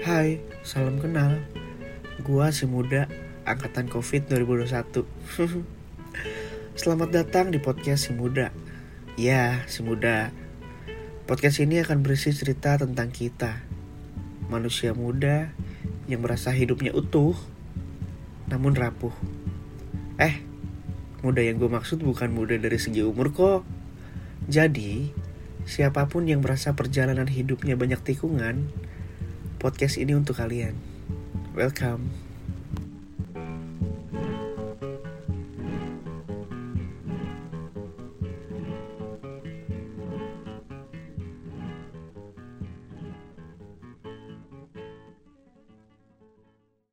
Hai, salam kenal. Gua si muda angkatan Covid 2021. Selamat datang di podcast si muda. Ya, si muda. Podcast ini akan berisi cerita tentang kita. Manusia muda yang merasa hidupnya utuh namun rapuh. Eh, muda yang gue maksud bukan muda dari segi umur kok. Jadi, siapa pun yang merasa perjalanan hidupnya banyak tikungan, podcast ini untuk kalian. Welcome.